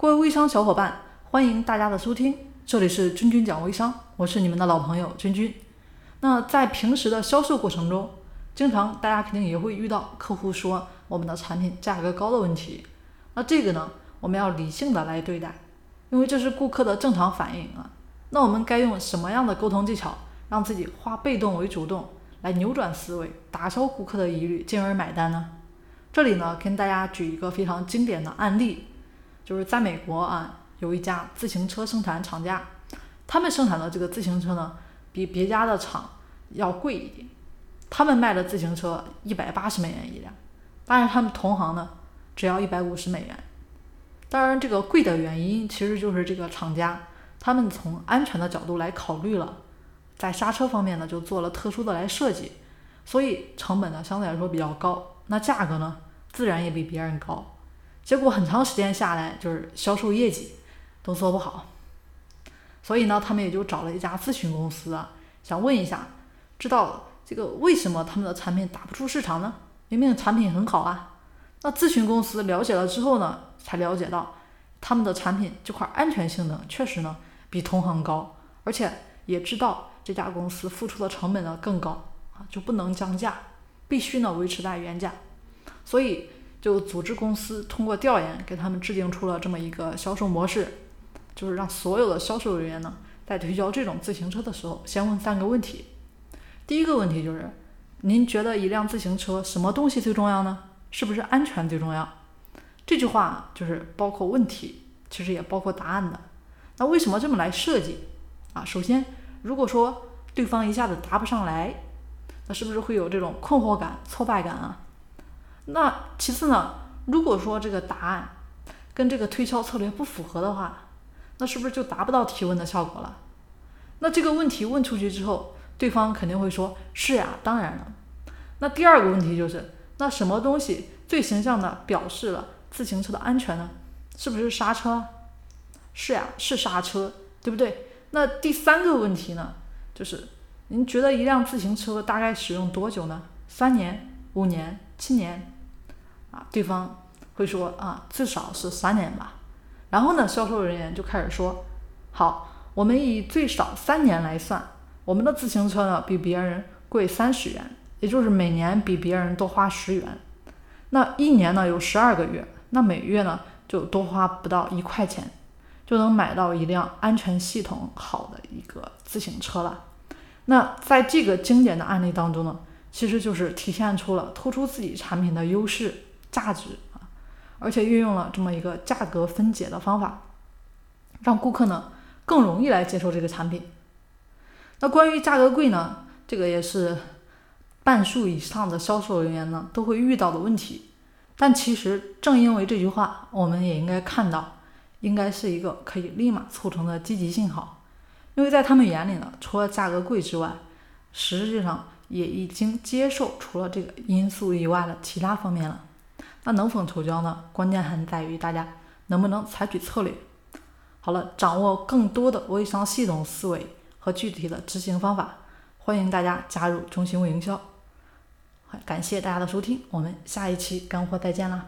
各位微商小伙伴，欢迎大家的收听，这里是君君讲微商，我是你们的老朋友君君。那在平时的销售过程中，经常大家肯定也会遇到客户说我们的产品价格高的问题。那这个呢，我们要理性的来对待，因为这是顾客的正常反应啊。那我们该用什么样的沟通技巧，让自己化被动为主动，来扭转思维，打消顾客的疑虑，进而买单呢？这里呢，跟大家举一个非常经典的案例，就是在美国啊，有一家自行车生产厂家，他们生产的这个自行车呢，比别家的厂要贵一点。他们卖的自行车一百八十美元一辆，但是他们同行呢只要一百五十美元。当然，这个贵的原因其实就是这个厂家他们从安全的角度来考虑了，在刹车方面呢就做了特殊的来设计，所以成本呢相对来说比较高，那价格呢自然也比别人高。结果很长时间下来就是销售业绩都做不好，所以呢他们也就找了一家咨询公司啊，想问一下，知道。这个为什么他们的产品打不出市场呢？明明产品很好啊。那咨询公司了解了之后呢，才了解到他们的产品这块安全性能确实呢比同行高，而且也知道这家公司付出的成本呢更高啊，就不能降价，必须呢维持在原价。所以就组织公司通过调研给他们制定出了这么一个销售模式，就是让所有的销售人员呢在推销这种自行车的时候，先问三个问题。第一个问题就是，您觉得一辆自行车什么东西最重要呢？是不是安全最重要？这句话就是包括问题，其实也包括答案的。那为什么这么来设计啊？首先，如果说对方一下子答不上来，那是不是会有这种困惑感、挫败感啊？那其次呢，如果说这个答案跟这个推销策略不符合的话，那是不是就达不到提问的效果了？那这个问题问出去之后，对方肯定会说：“是呀，当然了。”那第二个问题就是：那什么东西最形象的表示了自行车的安全呢？是不是刹车？是呀，是刹车，对不对？那第三个问题呢？就是您觉得一辆自行车大概使用多久呢？三年、五年、七年？啊，对方会说：“啊，至少是三年吧。”然后呢，销售人员就开始说：“好，我们以最少三年来算。”我们的自行车呢比别人贵三十元，也就是每年比别人多花十元。那一年呢有十二个月，那每月呢就多花不到一块钱，就能买到一辆安全系统好的一个自行车了。那在这个经典的案例当中呢，其实就是体现出了突出自己产品的优势价值啊，而且运用了这么一个价格分解的方法，让顾客呢更容易来接受这个产品。那关于价格贵呢，这个也是半数以上的销售人员呢都会遇到的问题。但其实正因为这句话，我们也应该看到，应该是一个可以立马促成的积极信号。因为在他们眼里呢，除了价格贵之外，实际上也已经接受除了这个因素以外的其他方面了。那能否成交呢？关键还在于大家能不能采取策略。好了，掌握更多的微商系统思维。和具体的执行方法，欢迎大家加入中心微营销。感谢大家的收听，我们下一期干货再见啦！